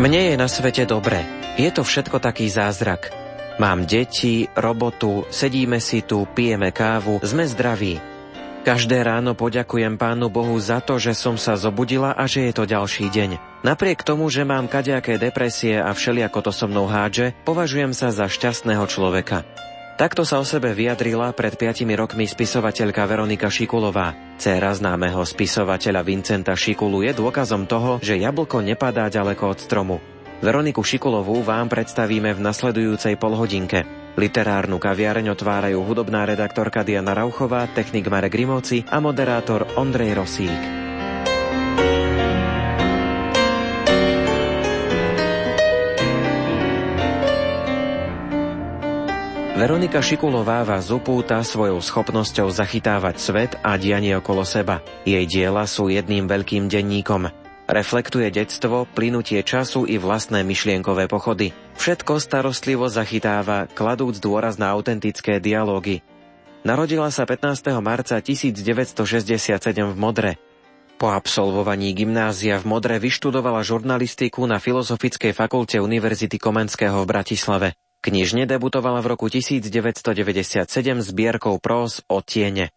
Mne je na svete dobre. Je to všetko taký zázrak. Mám deti, robotu, sedíme si tu, pijeme kávu, sme zdraví. Každé ráno poďakujem Pánu Bohu za to, že som sa zobudila a že je to ďalší deň. Napriek tomu, že mám kadejaké depresie a všeliako to so mnou hádže, považujem sa za šťastného človeka. Takto sa o sebe vyjadrila pred 5 rokmi spisovateľka Veronika Šikulová. Céra známeho spisovateľa Vincenta Šikulu je dôkazom toho, že jablko nepadá ďaleko od stromu. Veroniku Šikulovú vám predstavíme v nasledujúcej polhodinke. Literárnu kaviareň otvárajú hudobná redaktorka Diana Rauchová, technik Marek Grimovci a moderátor Ondrej Rosík. Veronika Šikulová vás upúta svojou schopnosťou zachytávať svet a dianie okolo seba. Jej diela sú jedným veľkým denníkom. Reflektuje detstvo, plynutie času i vlastné myšlienkové pochody. Všetko starostlivo zachytáva, kladúc dôraz na autentické dialógy. Narodila sa 15. marca 1967 v Modre. Po absolvovaní gymnázia v Modre vyštudovala žurnalistiku na Filozofickej fakulte Univerzity Komenského v Bratislave. Knižne debutovala v roku 1997 zbierkou prós o tiene.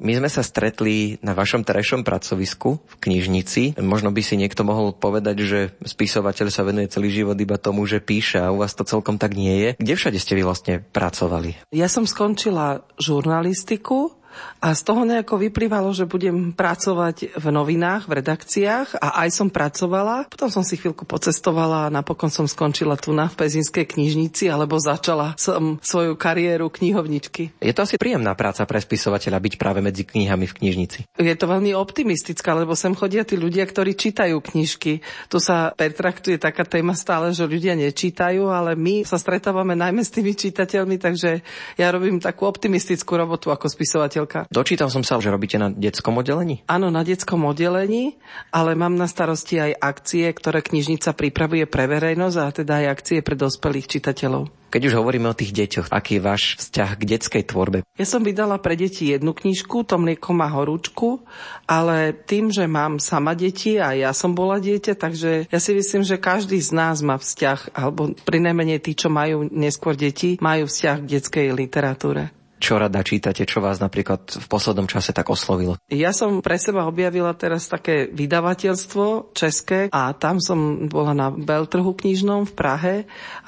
My sme sa stretli na vašom terajšom pracovisku v knižnici. Možno by si niekto mohol povedať, že spisovateľ sa venuje celý život iba tomu, že píše a u vás to celkom tak nie je. Kde všade ste vy vlastne pracovali? Ja som skončila žurnalistiku a z toho nejako vyplývalo, že budem pracovať v novinách, v redakciách a aj som pracovala. Potom som si chvíľku pocestovala a napokon som skončila tu na v Pezinskej knižnici alebo začala som svoju kariéru knihovničky. Je to asi príjemná práca pre spisovateľa byť práve medzi knihami v knižnici. Je to veľmi optimistická, lebo sem chodia tí ľudia, ktorí čítajú knižky. Tu sa pertraktuje taká téma stále, že ľudia nečítajú, ale my sa stretávame najmä s tými čitateľmi, takže ja robím takú optimistickú robotu ako spisovateľ učiteľka. Dočítal som sa, že robíte na detskom oddelení? Áno, na detskom oddelení, ale mám na starosti aj akcie, ktoré knižnica pripravuje pre verejnosť a teda aj akcie pre dospelých čitateľov. Keď už hovoríme o tých deťoch, aký je váš vzťah k detskej tvorbe? Ja som vydala pre deti jednu knižku, To mlieko má horúčku, ale tým, že mám sama deti a ja som bola dieťa, takže ja si myslím, že každý z nás má vzťah, alebo pri najmenej tí, čo majú neskôr deti, majú vzťah k detskej literatúre čo rada čítate, čo vás napríklad v poslednom čase tak oslovilo? Ja som pre seba objavila teraz také vydavateľstvo české a tam som bola na Beltrhu knižnom v Prahe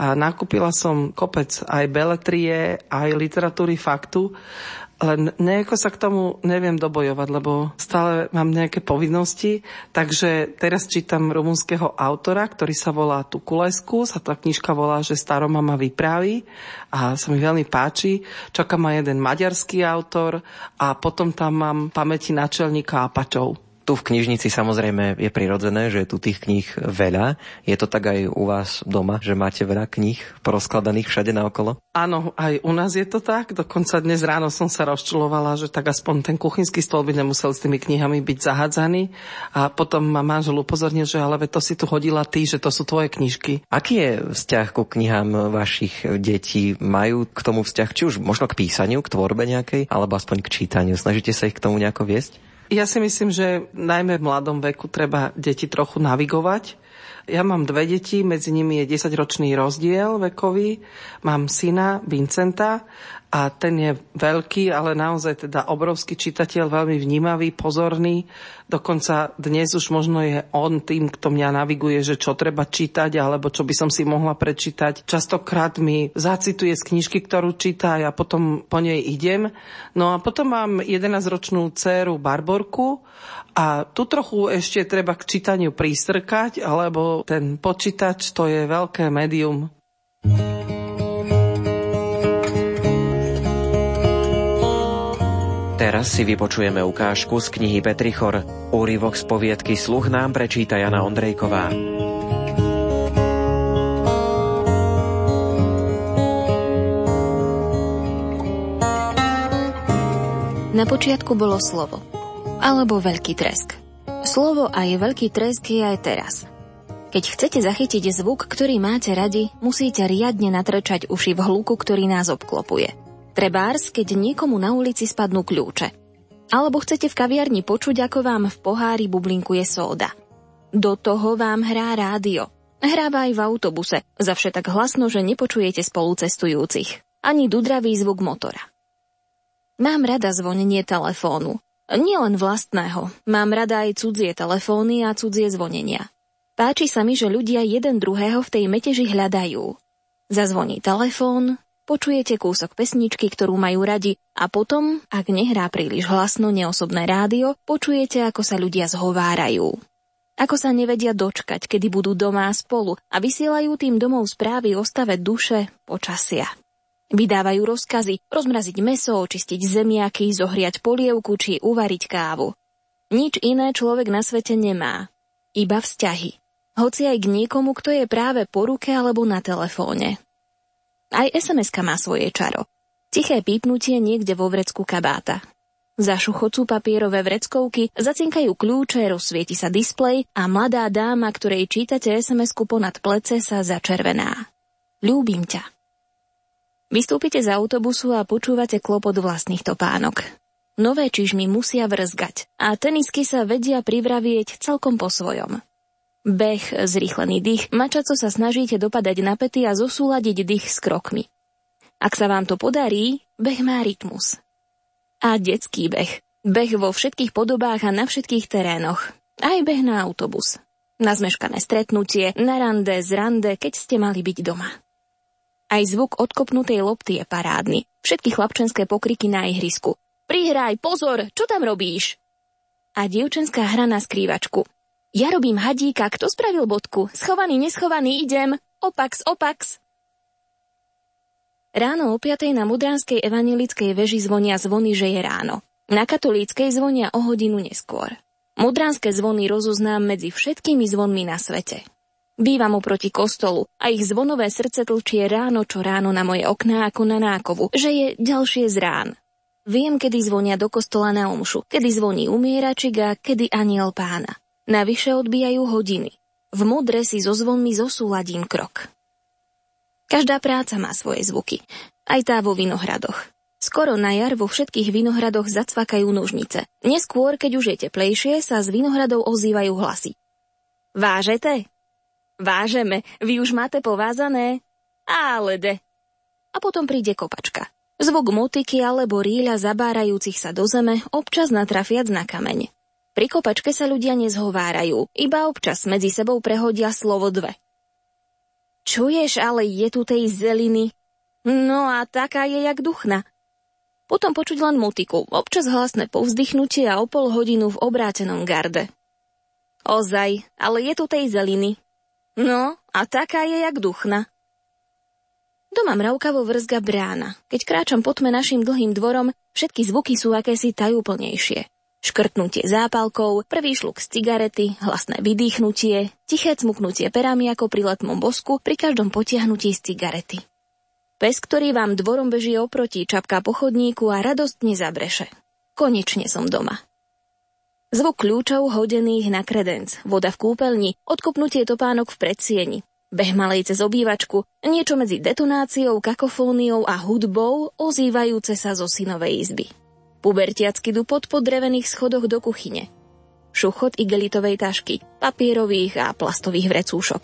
a nakúpila som kopec aj beletrie, aj literatúry faktu len nejako sa k tomu neviem dobojovať, lebo stále mám nejaké povinnosti, takže teraz čítam rumunského autora, ktorý sa volá Tukulesku, sa tá knižka volá, že staromama vypráví a sa mi veľmi páči. Čaká ma jeden maďarský autor a potom tam mám pamäti načelníka Apačov. Tu v knižnici samozrejme je prirodzené, že je tu tých kníh veľa. Je to tak aj u vás doma, že máte veľa kníh porozkladaných všade naokolo? Áno, aj u nás je to tak. Dokonca dnes ráno som sa rozčulovala, že tak aspoň ten kuchynský stôl by nemusel s tými knihami byť zahádzaný. A potom ma manžel upozornil, že ale to si tu hodila ty, že to sú tvoje knižky. Aký je vzťah ku knihám vašich detí? Majú k tomu vzťah, či už možno k písaniu, k tvorbe nejakej, alebo aspoň k čítaniu? Snažíte sa ich k tomu nejako viesť? Ja si myslím, že najmä v mladom veku treba deti trochu navigovať. Ja mám dve deti, medzi nimi je 10-ročný rozdiel vekový. Mám syna Vincenta a ten je veľký, ale naozaj teda obrovský čitateľ, veľmi vnímavý, pozorný. Dokonca dnes už možno je on tým, kto mňa naviguje, že čo treba čítať, alebo čo by som si mohla prečítať. Častokrát mi zacituje z knižky, ktorú číta a ja potom po nej idem. No a potom mám 11-ročnú dceru Barborku a tu trochu ešte treba k čítaniu prístrkať, alebo ten počítač to je veľké médium. thank you Teraz si vypočujeme ukážku z knihy Petrichor. Úrivok z poviedky Sluch nám prečíta Jana Ondrejková. Na počiatku bolo slovo, alebo veľký tresk. Slovo a je veľký tresk je aj teraz. Keď chcete zachytiť zvuk, ktorý máte radi, musíte riadne natrčať uši v hluku, ktorý nás obklopuje. Trebárs, keď niekomu na ulici spadnú kľúče. Alebo chcete v kaviarni počuť, ako vám v pohári bublinkuje sóda. Do toho vám hrá rádio. Hráva aj v autobuse, zavše tak hlasno, že nepočujete spolucestujúcich. Ani dudravý zvuk motora. Mám rada zvonenie telefónu. Nie len vlastného. Mám rada aj cudzie telefóny a cudzie zvonenia. Páči sa mi, že ľudia jeden druhého v tej meteži hľadajú. Zazvoní telefón, počujete kúsok pesničky, ktorú majú radi a potom, ak nehrá príliš hlasno neosobné rádio, počujete, ako sa ľudia zhovárajú. Ako sa nevedia dočkať, kedy budú doma spolu a vysielajú tým domov správy o stave duše, počasia. Vydávajú rozkazy rozmraziť meso, očistiť zemiaky, zohriať polievku či uvariť kávu. Nič iné človek na svete nemá. Iba vzťahy. Hoci aj k niekomu, kto je práve po ruke alebo na telefóne. Aj sms má svoje čaro. Tiché pípnutie niekde vo vrecku kabáta. Zašuchocú papierové vreckovky, zacinkajú kľúče, rozsvieti sa displej a mladá dáma, ktorej čítate SMS-ku ponad plece, sa začervená. Ľúbim ťa. Vystúpite z autobusu a počúvate klopot vlastných topánok. Nové čižmy musia vrzgať a tenisky sa vedia privravieť celkom po svojom. Beh, zrýchlený dých, mačaco sa snažíte dopadať na pety a zosúladiť dých s krokmi. Ak sa vám to podarí, beh má rytmus. A detský beh. Beh vo všetkých podobách a na všetkých terénoch. Aj beh na autobus. Na zmeškané stretnutie, na rande, z rande, keď ste mali byť doma. Aj zvuk odkopnutej lopty je parádny. Všetky chlapčenské pokriky na ihrisku. Prihraj, pozor, čo tam robíš? A dievčenská hra na skrývačku. Ja robím hadíka, kto spravil bodku? Schovaný, neschovaný, idem. Opax, opax. Ráno o 5. na Mudránskej evanilickej veži zvonia zvony, že je ráno. Na katolíckej zvonia o hodinu neskôr. Mudránske zvony rozoznám medzi všetkými zvonmi na svete. Bývam oproti kostolu a ich zvonové srdce tlčie ráno čo ráno na moje okná ako na nákovu, že je ďalšie z rán. Viem, kedy zvonia do kostola na omšu, kedy zvoní umieračik a kedy aniel pána. Navyše odbijajú hodiny. V modre si so zvonmi zosúladím krok. Každá práca má svoje zvuky, aj tá vo vinohradoch. Skoro na jar vo všetkých vinohradoch zacvakajú nožnice. Neskôr, keď už je teplejšie, sa z vinohradov ozývajú hlasy. Vážete? Vážeme, vy už máte povázané? Ale de. A potom príde kopačka. Zvuk motiky alebo ríľa zabárajúcich sa do zeme, občas natrafiac na kameň. Pri kopačke sa ľudia nezhovárajú, iba občas medzi sebou prehodia slovo dve. Čuješ, ale je tu tej zeliny? No a taká je jak duchna. Potom počuť len motiku, občas hlasné povzdychnutie a o pol hodinu v obrátenom garde. Ozaj, ale je tu tej zeliny. No, a taká je jak duchna. Doma mravkavo vrzga brána. Keď kráčam po tme našim dlhým dvorom, všetky zvuky sú akési tajúplnejšie. Škrtnutie zápalkov, prvý šluk z cigarety, hlasné vydýchnutie, tiché cmuknutie perami ako pri letmom bosku pri každom potiahnutí z cigarety. Pes, ktorý vám dvorom beží oproti, čapká po chodníku a radostne zabreše. Konečne som doma. Zvuk kľúčov hodených na kredenc, voda v kúpeľni, odkopnutie topánok v predsieni, beh malej cez obývačku, niečo medzi detonáciou, kakofóniou a hudbou ozývajúce sa zo synovej izby. Pubertiacky dupot po drevených schodoch do kuchyne. Šuchot igelitovej tašky, papierových a plastových vrecúšok.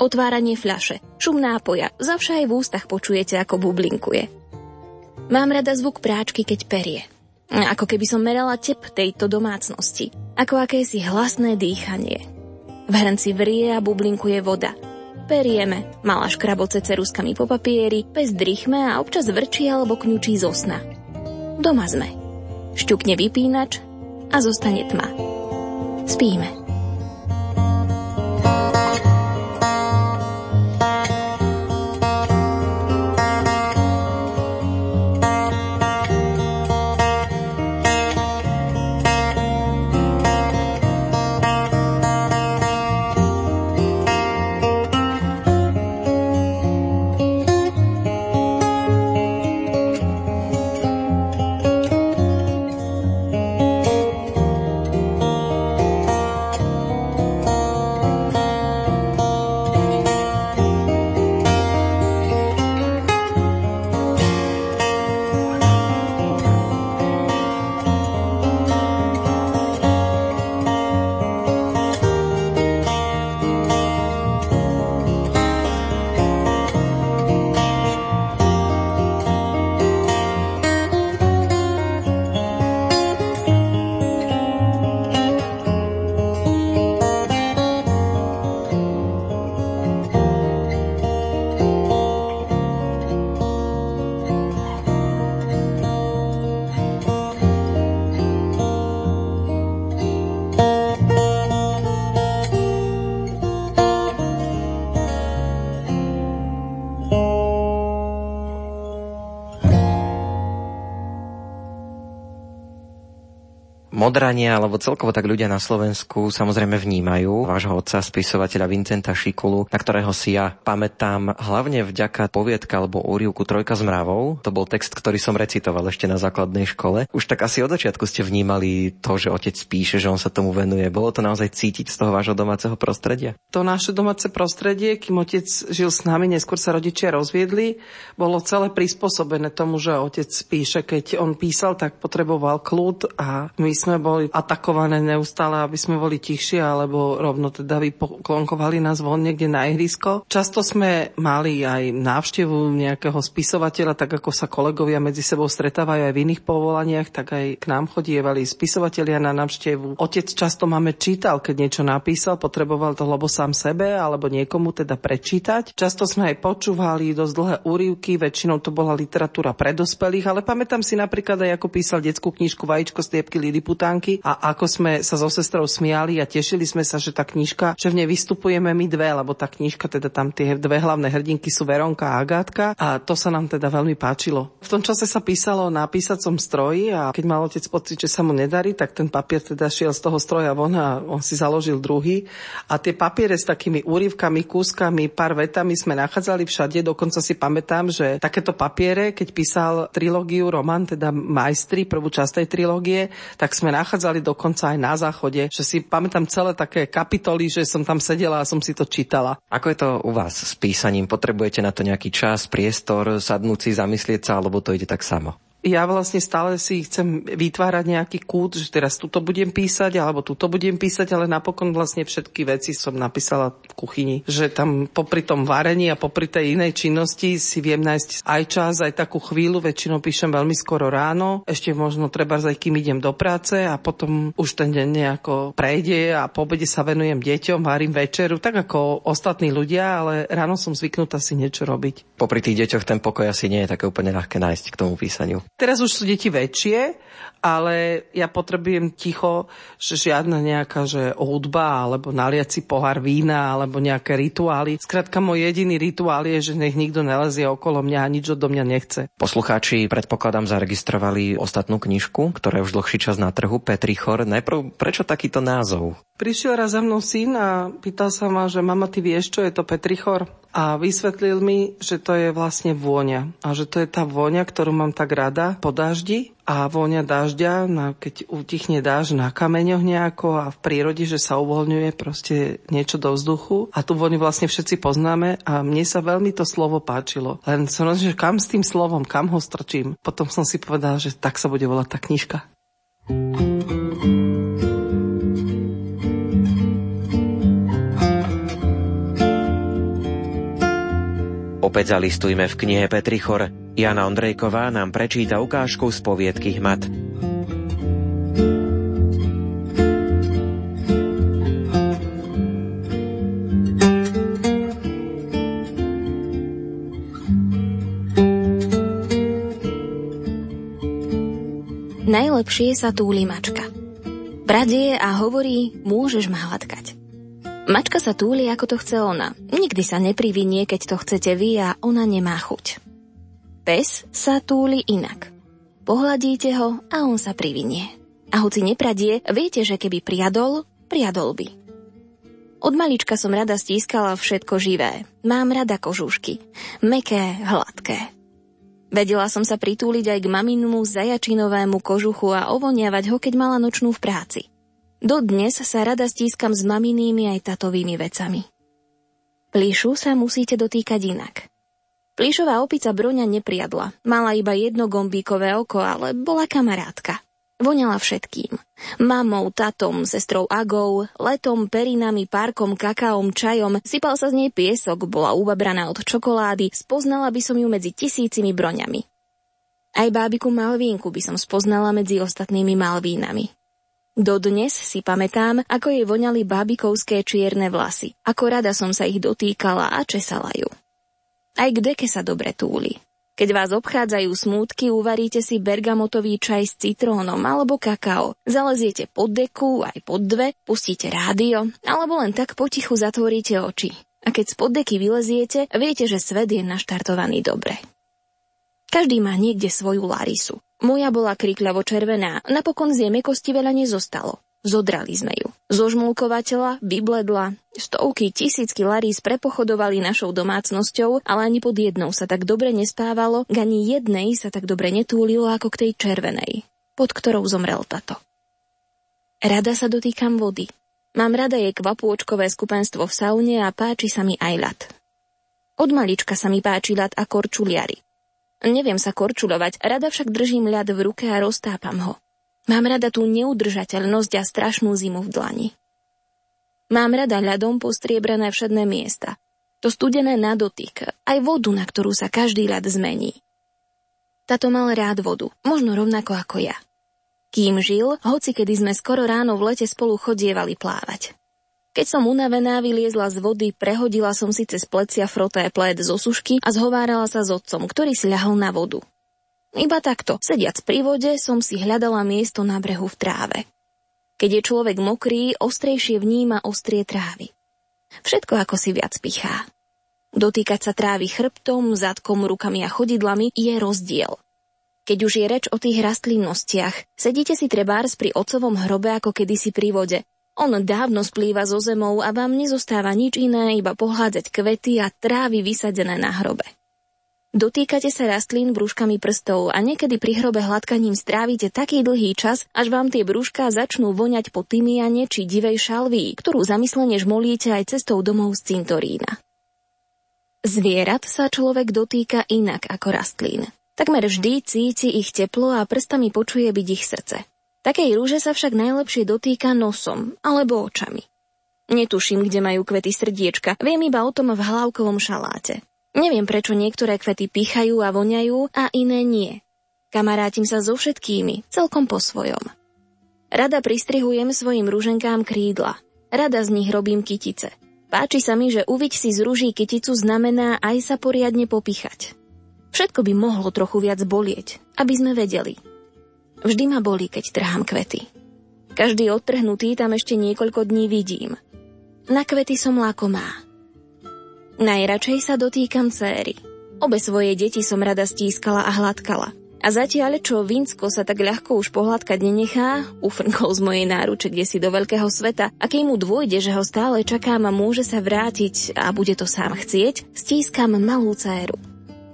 Otváranie fľaše, šum nápoja, zavša aj v ústach počujete, ako bublinkuje. Mám rada zvuk práčky, keď perie. Ako keby som merala tep tejto domácnosti. Ako akési hlasné dýchanie. V hrnci vrie a bublinkuje voda. Perieme, malá škraboce ceruskami po papieri, pes drichme a občas vrčí alebo kňučí zo sna. Doma sme. Šťukne vypínač a zostane tma. Spíme. Modrania, alebo celkovo tak ľudia na Slovensku samozrejme vnímajú vášho otca, spisovateľa Vincenta Šikulu, na ktorého si ja pamätám hlavne vďaka poviedka alebo úrivku Trojka z mravou. To bol text, ktorý som recitoval ešte na základnej škole. Už tak asi od začiatku ste vnímali to, že otec píše, že on sa tomu venuje. Bolo to naozaj cítiť z toho vášho domáceho prostredia? To naše domáce prostredie, kým otec žil s nami, neskôr sa rodičia rozviedli, bolo celé prispôsobené tomu, že otec píše. Keď on písal, tak potreboval kľud a my sme boli atakované neustále, aby sme boli tichšie, alebo rovno teda vypoklonkovali nás von niekde na ihrisko. Často sme mali aj návštevu nejakého spisovateľa, tak ako sa kolegovia medzi sebou stretávajú aj v iných povolaniach, tak aj k nám chodievali spisovatelia na návštevu. Otec často máme čítal, keď niečo napísal, potreboval to lebo sám sebe alebo niekomu teda prečítať. Často sme aj počúvali dosť dlhé úrivky, väčšinou to bola literatúra pre dospelých, ale pamätám si napríklad aj ako písal detskú knižku Vajíčko, striepky, Lidy Putánky a ako sme sa so sestrou smiali a tešili sme sa, že tá knižka, že v nej vystupujeme my dve, lebo tá knižka, teda tam tie dve hlavné hrdinky sú Veronka a Agátka a to sa nám teda veľmi páčilo. V tom čase sa písalo na písacom stroji a keď mal otec pocit, že sa mu nedarí, tak ten papier teda šiel z toho stroja von a on si založil druhý. A tie papiere s takými úrivkami, kúskami, pár vetami sme nachádzali všade. Dokonca si pamätám, že takéto papiere, keď písal trilógiu román, teda Majstri, prvú časť tej trilógie, tak sme nachádzali dokonca aj na záchode, že si pamätám celé také kapitoly, že som tam sedela a som si to čítala. Ako je to u vás s písaním? Potrebujete na to nejaký čas, priestor, sadnúť si, zamyslieť sa, alebo to ide tak samo? Ja vlastne stále si chcem vytvárať nejaký kút, že teraz tuto budem písať, alebo tuto budem písať, ale napokon vlastne všetky veci som napísala v kuchyni. Že tam popri tom varení a popri tej inej činnosti si viem nájsť aj čas, aj takú chvíľu, väčšinou píšem veľmi skoro ráno, ešte možno treba aj kým idem do práce a potom už ten deň nejako prejde a po obede sa venujem deťom, varím večeru, tak ako ostatní ľudia, ale ráno som zvyknutá si niečo robiť. Popri tých deťoch ten pokoj asi nie je také úplne ľahké nájsť k tomu písaniu. Teraz už sú deti väčšie, ale ja potrebujem ticho, že žiadna nejaká že hudba alebo naliaci pohár vína alebo nejaké rituály. Skrátka môj jediný rituál je, že nech nikto nelezie okolo mňa a nič do mňa nechce. Poslucháči predpokladám zaregistrovali ostatnú knižku, ktorá je už dlhší čas na trhu, Petri Chor. Najprv, prečo takýto názov? Prišiel raz za mnou syn a pýtal sa ma, že mama, ty vieš, čo je to Petrichor? A vysvetlil mi, že to je vlastne vôňa a že to je tá vôňa, ktorú mám tak rada po daždi a vôňa dažďa, keď utichne dáž na kameňoch nejako a v prírode, že sa uvoľňuje proste niečo do vzduchu a tú vôňu vlastne všetci poznáme a mne sa veľmi to slovo páčilo. Len som rozumel, že kam s tým slovom, kam ho strčím. Potom som si povedal, že tak sa bude volať tá knižka. thank you Opäť zalistujme v knihe Petrichor. Jana Ondrejková nám prečíta ukážku z poviedky Hmat. Najlepšie sa túli mačka. Bradie a hovorí, môžeš ma hladkať. Mačka sa túli, ako to chce ona. Nikdy sa neprivinie, keď to chcete vy a ona nemá chuť. Pes sa túli inak. Pohľadíte ho a on sa privinie. A hoci nepradie, viete, že keby priadol, priadol by. Od malička som rada stískala všetko živé. Mám rada kožušky. Meké, hladké. Vedela som sa pritúliť aj k maminmu zajačinovému kožuchu a ovoniavať ho, keď mala nočnú v práci. Dodnes sa rada stískam s maminými aj tatovými vecami. Plíšu sa musíte dotýkať inak. Plíšová opica Broňa nepriadla. Mala iba jedno gombíkové oko, ale bola kamarátka. Voňala všetkým. Mamou, tatom, sestrou Agou, letom, perinami, parkom, kakaom, čajom, sypal sa z nej piesok, bola ubabraná od čokolády, spoznala by som ju medzi tisícimi broňami. Aj bábiku Malvínku by som spoznala medzi ostatnými Malvínami. Dodnes si pamätám, ako jej voňali bábikovské čierne vlasy. Ako rada som sa ich dotýkala a česala ju. Aj k deke sa dobre túli. Keď vás obchádzajú smútky, uvaríte si bergamotový čaj s citrónom alebo kakao. Zaleziete pod deku, aj pod dve, pustíte rádio, alebo len tak potichu zatvoríte oči. A keď spod deky vyleziete, viete, že svet je naštartovaný dobre. Každý má niekde svoju Larisu. Moja bola krikľavo červená, napokon z jej mekosti veľa nezostalo. Zodrali sme ju. Zožmulkovateľa vybledla. Stovky, tisícky larís prepochodovali našou domácnosťou, ale ani pod jednou sa tak dobre nespávalo, ani jednej sa tak dobre netúlilo ako k tej červenej, pod ktorou zomrel tato. Rada sa dotýkam vody. Mám rada jej kvapôčkové skupenstvo v saune a páči sa mi aj ľad. Od malička sa mi páči ľad a korčuliari. Neviem sa korčulovať, rada však držím ľad v ruke a roztápam ho. Mám rada tú neudržateľnosť a strašnú zimu v dlani. Mám rada ľadom postriebrané všedné miesta. To studené na dotyk, aj vodu, na ktorú sa každý ľad zmení. Tato mal rád vodu, možno rovnako ako ja. Kým žil, hoci kedy sme skoro ráno v lete spolu chodievali plávať. Keď som unavená vyliezla z vody, prehodila som si cez plecia froté plét zo sušky a zhovárala sa s otcom, ktorý si ľahol na vodu. Iba takto, sediac pri vode, som si hľadala miesto na brehu v tráve. Keď je človek mokrý, ostrejšie vníma ostrie trávy. Všetko ako si viac pichá. Dotýkať sa trávy chrbtom, zadkom, rukami a chodidlami je rozdiel. Keď už je reč o tých rastlinnostiach, sedíte si trebárs pri ocovom hrobe ako kedysi pri vode. On dávno splýva zo zemou a vám nezostáva nič iné, iba pohľadzať kvety a trávy vysadené na hrobe. Dotýkate sa rastlín brúškami prstov a niekedy pri hrobe hladkaním strávite taký dlhý čas, až vám tie brúška začnú voňať po tymiane či divej šalvii, ktorú zamyslene žmolíte aj cestou domov z cintorína. Zvierat sa človek dotýka inak ako rastlín. Takmer vždy cíti ich teplo a prstami počuje byť ich srdce. Takej rúže sa však najlepšie dotýka nosom alebo očami. Netuším, kde majú kvety srdiečka, viem iba o tom v hlavkovom šaláte. Neviem, prečo niektoré kvety pichajú a voňajú a iné nie. Kamarátim sa so všetkými, celkom po svojom. Rada pristrihujem svojim rúženkám krídla. Rada z nich robím kytice. Páči sa mi, že uviť si z rúží kyticu znamená aj sa poriadne popichať. Všetko by mohlo trochu viac bolieť, aby sme vedeli. Vždy ma boli, keď trhám kvety. Každý odtrhnutý tam ešte niekoľko dní vidím. Na kvety som lakomá. Najradšej sa dotýkam céry. Obe svoje deti som rada stískala a hladkala. A zatiaľ, čo Vinsko sa tak ľahko už pohľadkať nenechá, ufrnkol z mojej náruče kde si do veľkého sveta a keď mu dôjde, že ho stále čakám a môže sa vrátiť a bude to sám chcieť, stískam malú céru.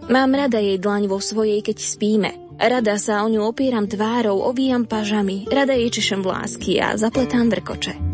Mám rada jej dlaň vo svojej, keď spíme. Rada sa o ňu opieram tvárou, ovíjam pažami, rada jej češem vlásky a zapletám vrkoče.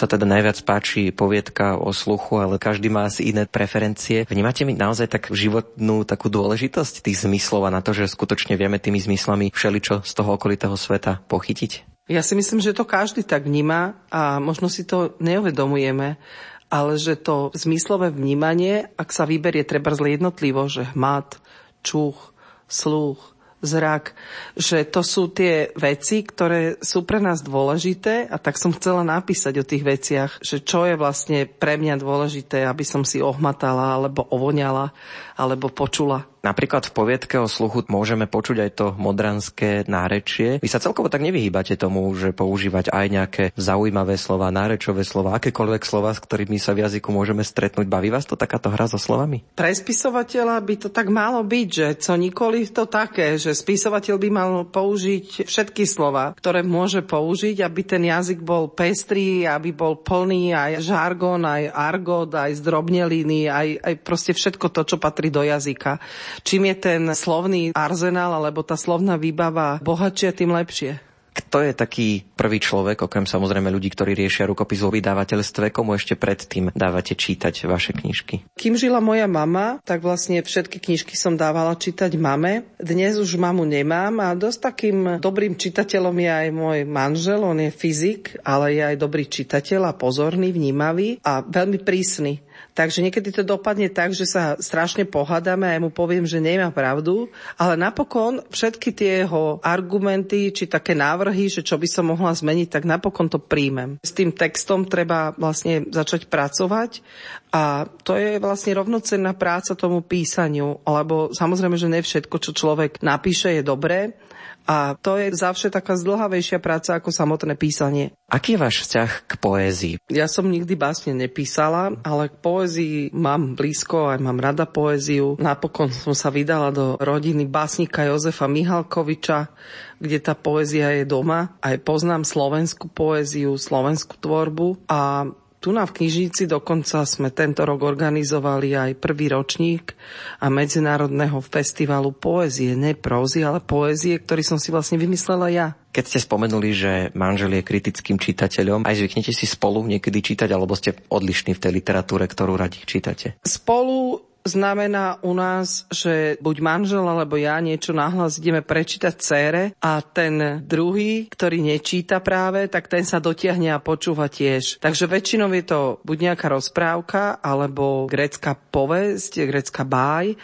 Sa teda najviac páči poviedka o sluchu, ale každý má asi iné preferencie. Vnímate mi naozaj tak životnú takú dôležitosť tých zmyslov a na to, že skutočne vieme tými zmyslami všeličo z toho okolitého sveta pochytiť? Ja si myslím, že to každý tak vníma a možno si to neuvedomujeme, ale že to zmyslové vnímanie, ak sa vyberie treba jednotlivo, že hmat, čuch, sluch, zrak, že to sú tie veci, ktoré sú pre nás dôležité a tak som chcela napísať o tých veciach, že čo je vlastne pre mňa dôležité, aby som si ohmatala alebo ovoňala alebo počula Napríklad v poviedke o sluchu môžeme počuť aj to modranské nárečie. Vy sa celkovo tak nevyhýbate tomu, že používať aj nejaké zaujímavé slova, nárečové slova, akékoľvek slova, s ktorými sa v jazyku môžeme stretnúť. Baví vás to takáto hra so slovami? Pre spisovateľa by to tak malo byť, že co nikoli to také, že spisovateľ by mal použiť všetky slova, ktoré môže použiť, aby ten jazyk bol pestrý, aby bol plný aj žargon, aj argot, aj zdrobneliny, aj, aj proste všetko to, čo patrí do jazyka. Čím je ten slovný arzenál alebo tá slovná výbava bohatšia, tým lepšie. Kto je taký prvý človek, okrem samozrejme ľudí, ktorí riešia rukopis vo vydavateľstve, komu ešte predtým dávate čítať vaše knižky? Kým žila moja mama, tak vlastne všetky knižky som dávala čítať mame. Dnes už mamu nemám a dosť takým dobrým čitateľom je aj môj manžel, on je fyzik, ale je aj dobrý čitateľ a pozorný, vnímavý a veľmi prísny. Takže niekedy to dopadne tak, že sa strašne pohádame a ja mu poviem, že nemá pravdu, ale napokon všetky tie jeho argumenty či také návrhy, že čo by som mohla zmeniť, tak napokon to príjmem. S tým textom treba vlastne začať pracovať a to je vlastne rovnocenná práca tomu písaniu, lebo samozrejme, že ne všetko, čo človek napíše, je dobré, a to je zavše taká zdlhavejšia práca ako samotné písanie. Aký je váš vzťah k poézii? Ja som nikdy básne nepísala, ale k poézii mám blízko, aj mám rada poéziu. Napokon som sa vydala do rodiny básnika Jozefa Mihalkoviča, kde tá poézia je doma. Aj poznám slovenskú poéziu, slovenskú tvorbu a tu na v knižnici dokonca sme tento rok organizovali aj prvý ročník a medzinárodného festivalu poézie, ne prózy, ale poézie, ktorý som si vlastne vymyslela ja. Keď ste spomenuli, že manžel je kritickým čitateľom, aj zvyknete si spolu niekedy čítať, alebo ste odlišní v tej literatúre, ktorú radi čítate? Spolu znamená u nás, že buď manžel alebo ja niečo nahlas ideme prečítať cére a ten druhý, ktorý nečíta práve, tak ten sa dotiahne a počúva tiež. Takže väčšinou je to buď nejaká rozprávka alebo grécka povesť, grécka báj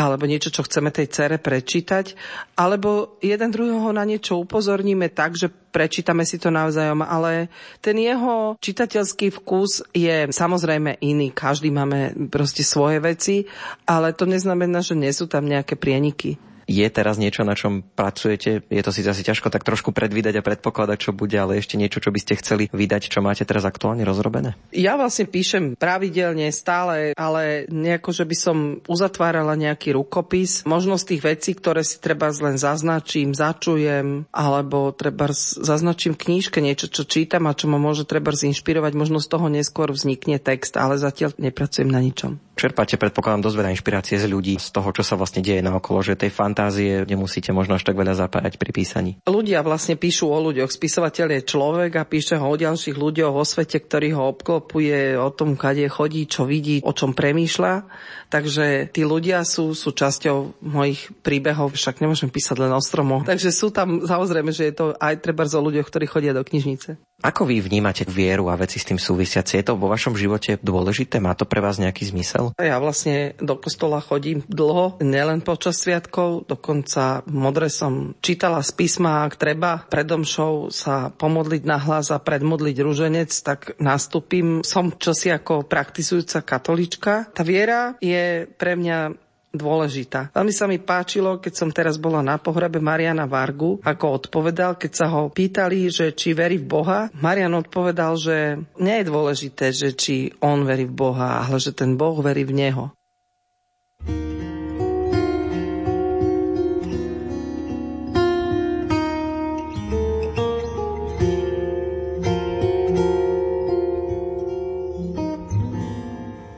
alebo niečo, čo chceme tej cere prečítať, alebo jeden druhého na niečo upozorníme tak, že prečítame si to navzájom, ale ten jeho čitateľský vkus je samozrejme iný. Každý máme proste svoje veci, ale to neznamená, že nie sú tam nejaké prieniky. Je teraz niečo, na čom pracujete? Je to síce asi ťažko tak trošku predvídať a predpokladať, čo bude, ale ešte niečo, čo by ste chceli vydať, čo máte teraz aktuálne rozrobené? Ja vlastne píšem pravidelne, stále, ale nejako, že by som uzatvárala nejaký rukopis. Možno z tých vecí, ktoré si treba len zaznačím, začujem, alebo treba zaznačím v knížke niečo, čo čítam a čo ma môže treba zinšpirovať. Možno z toho neskôr vznikne text, ale zatiaľ nepracujem na ničom. Čerpáte, predpokladám, dosť veľa inšpirácie z ľudí, z toho, čo sa vlastne deje na okolo, že tej fantázie nemusíte možno až tak veľa zapájať pri písaní. Ľudia vlastne píšu o ľuďoch. Spisovateľ je človek a píše ho o ďalších ľuďoch vo svete, ktorý ho obklopuje, o tom, kade chodí, čo vidí, o čom premýšľa. Takže tí ľudia sú, sú časťou mojich príbehov, však nemôžem písať len o stromoch. Takže sú tam, samozrejme, že je to aj treba o ľuďoch, ktorí chodia do knižnice. Ako vy vnímate vieru a veci s tým súvisiace? Je to vo vašom živote dôležité? Má to pre vás nejaký zmysel? Ja vlastne do kostola chodím dlho, nielen počas sviatkov, dokonca modre som čítala z písma, ak treba predomšou sa pomodliť na hlas a predmodliť rúženec, tak nastúpim. Som čosi ako praktizujúca katolička. Tá viera je pre mňa dôležitá. Veľmi sa mi páčilo, keď som teraz bola na pohrebe Mariana Vargu, ako odpovedal, keď sa ho pýtali, že či verí v Boha. Marian odpovedal, že nie je dôležité, že či on verí v Boha, ale že ten Boh verí v neho.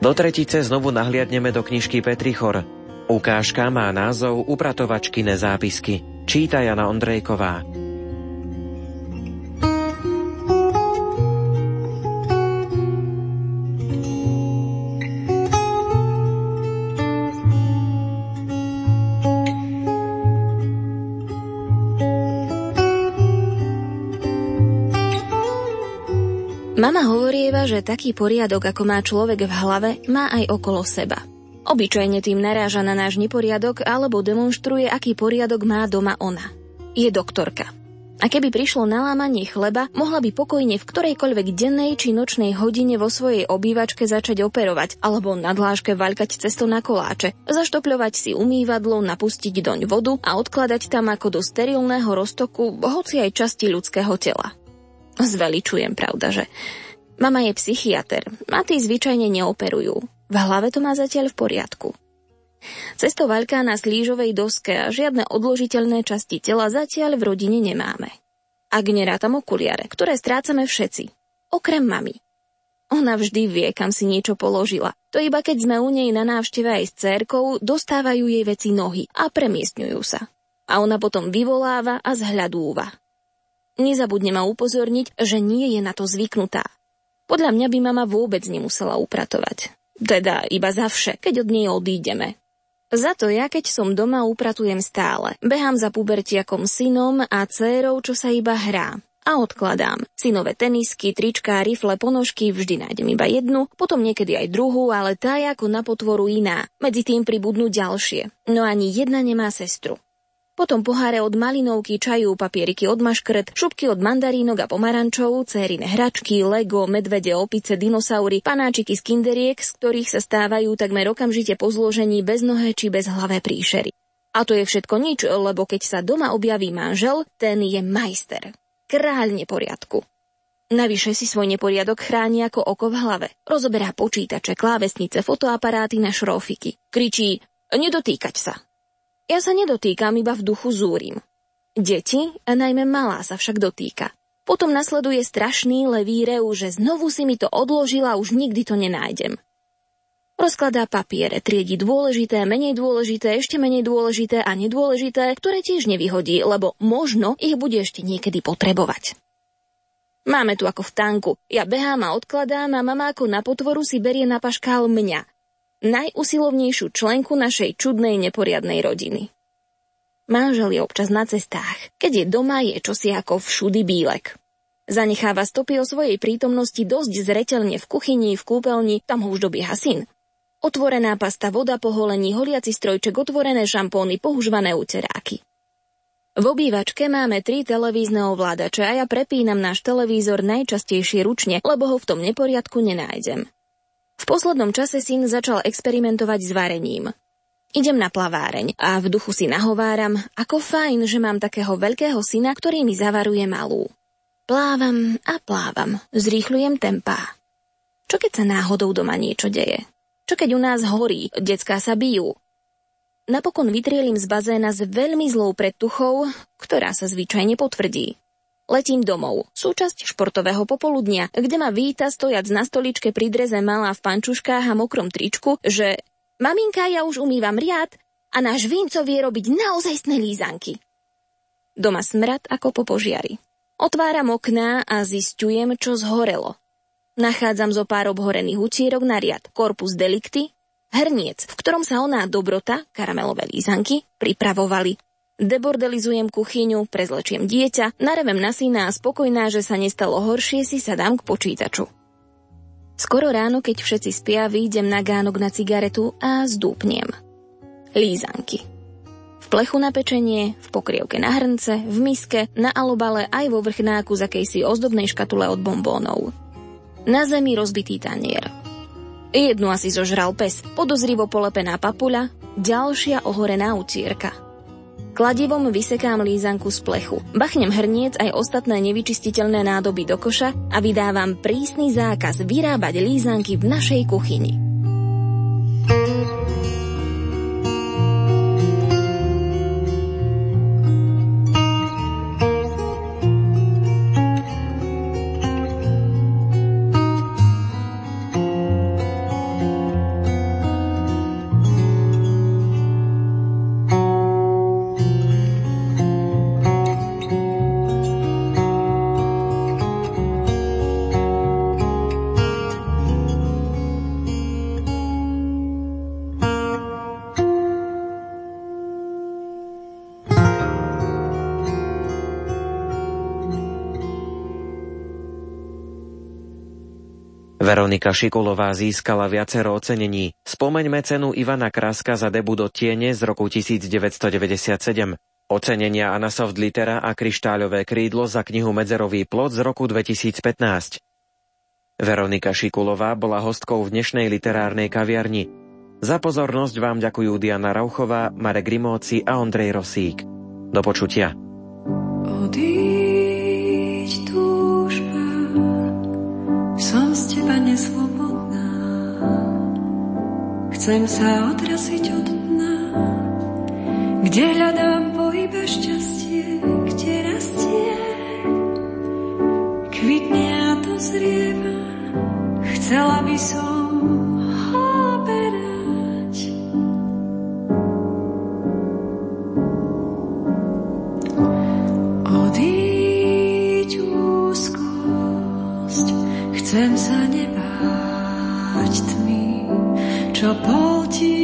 Do tretice znovu nahliadneme do knižky Petrichor. Ukážka má názov Upratovačkine zápisky. Číta Jana Ondrejková. Mama hovorieva, že taký poriadok, ako má človek v hlave, má aj okolo seba – Obyčajne tým naráža na náš neporiadok alebo demonstruje, aký poriadok má doma ona. Je doktorka. A keby prišlo na lámanie chleba, mohla by pokojne v ktorejkoľvek dennej či nočnej hodine vo svojej obývačke začať operovať, alebo na dláške vaľkať cesto na koláče, zaštopľovať si umývadlo, napustiť doň vodu a odkladať tam ako do sterilného roztoku hoci aj časti ľudského tela. Zveličujem, pravda, že? Mama je psychiatr a tí zvyčajne neoperujú. V hlave to má zatiaľ v poriadku. Cesto vaľká na slížovej doske a žiadne odložiteľné časti tela zatiaľ v rodine nemáme. Ak nerátam okuliare, ktoré strácame všetci. Okrem mami. Ona vždy vie, kam si niečo položila. To iba keď sme u nej na návšteve aj s cérkou, dostávajú jej veci nohy a premiestňujú sa. A ona potom vyvoláva a zhľadúva. Nezabudne ma upozorniť, že nie je na to zvyknutá. Podľa mňa by mama vôbec nemusela upratovať. Teda iba za vše, keď od nej odídeme. Za to ja, keď som doma, upratujem stále. Behám za pubertiakom synom a dcérou, čo sa iba hrá. A odkladám. Synové tenisky, trička, rifle, ponožky, vždy nájdem iba jednu, potom niekedy aj druhú, ale tá je ako na potvoru iná. Medzi tým pribudnú ďalšie. No ani jedna nemá sestru. Potom poháre od malinovky, čaju, papieriky od maškret, šupky od mandarínok a pomarančov, cérine hračky, lego, medvede, opice, dinosaury, panáčiky z kinderiek, z ktorých sa stávajú takmer okamžite po zložení bez nohe či bez hlavé príšery. A to je všetko nič, lebo keď sa doma objaví manžel, ten je majster. Kráľ neporiadku. Navyše si svoj neporiadok chráni ako oko v hlave. Rozoberá počítače, klávesnice, fotoaparáty na šrofiky. Kričí, nedotýkať sa. Ja sa nedotýkam, iba v duchu zúrim. Deti, a najmä malá sa však dotýka. Potom nasleduje strašný levý reu, že znovu si mi to odložila, už nikdy to nenájdem. Rozkladá papiere, triedi dôležité, menej dôležité, ešte menej dôležité a nedôležité, ktoré tiež nevyhodí, lebo možno ich bude ešte niekedy potrebovať. Máme tu ako v tanku. Ja behám a odkladám a mama ako na potvoru si berie na paškál mňa najusilovnejšiu členku našej čudnej neporiadnej rodiny. Manžel je občas na cestách. Keď je doma, je čosi ako všudy bílek. Zanecháva stopy o svojej prítomnosti dosť zretelne v kuchyni, v kúpeľni, tam ho už dobieha syn. Otvorená pasta, voda po holení, holiaci strojček, otvorené šampóny, pohužvané uteráky. V obývačke máme tri televízne ovládače a ja prepínam náš televízor najčastejšie ručne, lebo ho v tom neporiadku nenájdem. V poslednom čase syn začal experimentovať s varením. Idem na plaváreň a v duchu si nahováram, ako fajn, že mám takého veľkého syna, ktorý mi zavaruje malú. Plávam a plávam, zrýchľujem tempá. Čo keď sa náhodou doma niečo deje? Čo keď u nás horí, decká sa bijú? Napokon vytrielim z bazéna s veľmi zlou predtuchou, ktorá sa zvyčajne potvrdí. Letím domov. Súčasť športového popoludnia, kde ma víta stojac na stoličke pri dreze malá v pančuškách a mokrom tričku, že maminka, ja už umývam riad a náš Vinco vie robiť naozajstné lízanky. Doma smrad ako po požiari. Otváram okná a zistujem, čo zhorelo. Nachádzam zo pár obhorených ucírok na riad korpus delikty, hrniec, v ktorom sa oná dobrota, karamelové lízanky, pripravovali. Debordelizujem kuchyňu, prezlečiem dieťa, narevem na syna a spokojná, že sa nestalo horšie, si sa dám k počítaču. Skoro ráno, keď všetci spia, výjdem na gánok na cigaretu a zdúpnem. Lízanky. V plechu na pečenie, v pokrievke na hrnce, v miske, na alobale aj vo vrchnáku z akejsi ozdobnej škatule od bombónov. Na zemi rozbitý tanier. Jednu asi zožral pes, podozrivo polepená papuľa, ďalšia ohorená ucírka. Kladivom vysekám lízanku z plechu. Bachnem hrniec aj ostatné nevyčistiteľné nádoby do koša a vydávam prísny zákaz vyrábať lízanky v našej kuchyni. Veronika Šikulová získala viacero ocenení. Spomeňme cenu Ivana Kraska za debu do tiene z roku 1997. Ocenenia Anasoft Litera a Kryštáľové krídlo za knihu Medzerový plod z roku 2015. Veronika Šikulová bola hostkou v dnešnej literárnej kaviarni. Za pozornosť vám ďakujú Diana Rauchová, Marek Grimóci a Ondrej Rosík. Do počutia. Odíď. úplne slobodná. Chcem sa odraziť od dna, kde hľadám pohybe šťastie, kde rastie, kvitne a to dozrieva. Chcela by som ho berať. Odíď úzkosť, chcem sa ne čo potí.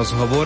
os robores